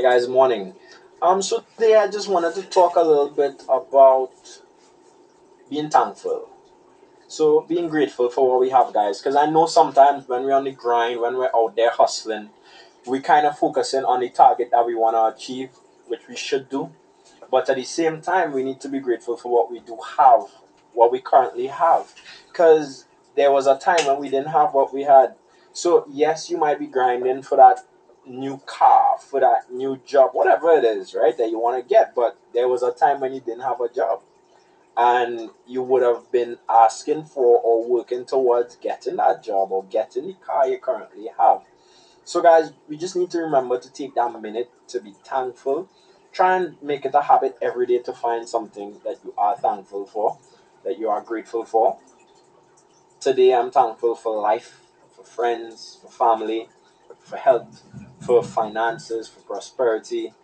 guys, morning. Um, so today I just wanted to talk a little bit about being thankful. So being grateful for what we have, guys. Because I know sometimes when we're on the grind, when we're out there hustling, we kind of focusing on the target that we want to achieve, which we should do. But at the same time, we need to be grateful for what we do have, what we currently have. Because there was a time when we didn't have what we had. So yes, you might be grinding for that new car, for that new job, whatever it is, right, that you want to get. But there was a time when you didn't have a job. And you would have been asking for or working towards getting that job or getting the car you currently have. So, guys, we just need to remember to take that minute to be thankful. Try and make it a habit every day to find something that you are thankful for, that you are grateful for. Today, I'm thankful for life, for friends, for family, for health, for finances, for prosperity,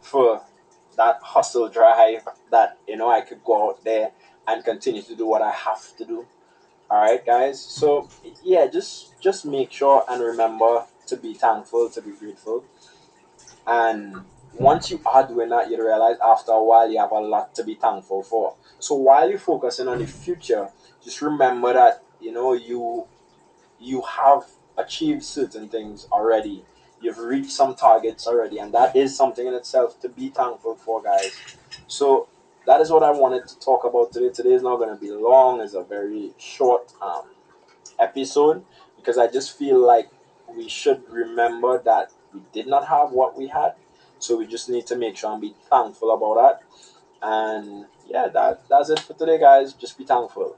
for that hustle drive that you know I could go out there and continue to do what I have to do. All right, guys. So yeah, just just make sure and remember to be thankful, to be grateful, and once you are doing that, you realize after a while you have a lot to be thankful for. So while you're focusing on the future, just remember that you know you you have achieved certain things already. You've reached some targets already, and that is something in itself to be thankful for, guys. So that is what I wanted to talk about today. Today is not going to be long; it's a very short um, episode because I just feel like we should remember that we did not have what we had, so we just need to make sure and be thankful about that. And yeah, that that's it for today, guys. Just be thankful.